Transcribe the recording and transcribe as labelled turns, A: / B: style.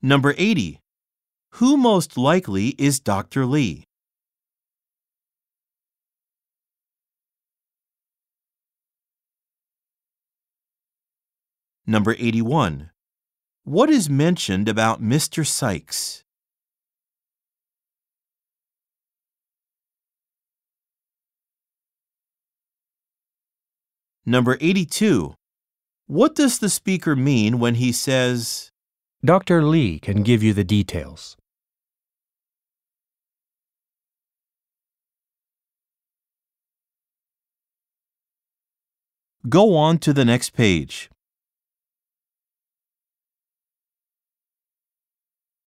A: Number 80. Who most likely is Dr. Lee? Number 81. What is mentioned about Mr. Sykes? Number 82. What does the speaker mean when he says,
B: Dr. Lee can give you the details.
A: Go on to the next page.